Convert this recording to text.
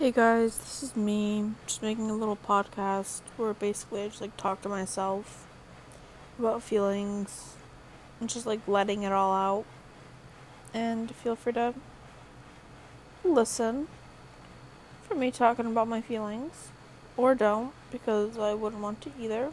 Hey guys, this is me just making a little podcast where basically I just like talk to myself about feelings and just like letting it all out. And feel free to listen for me talking about my feelings or don't because I wouldn't want to either.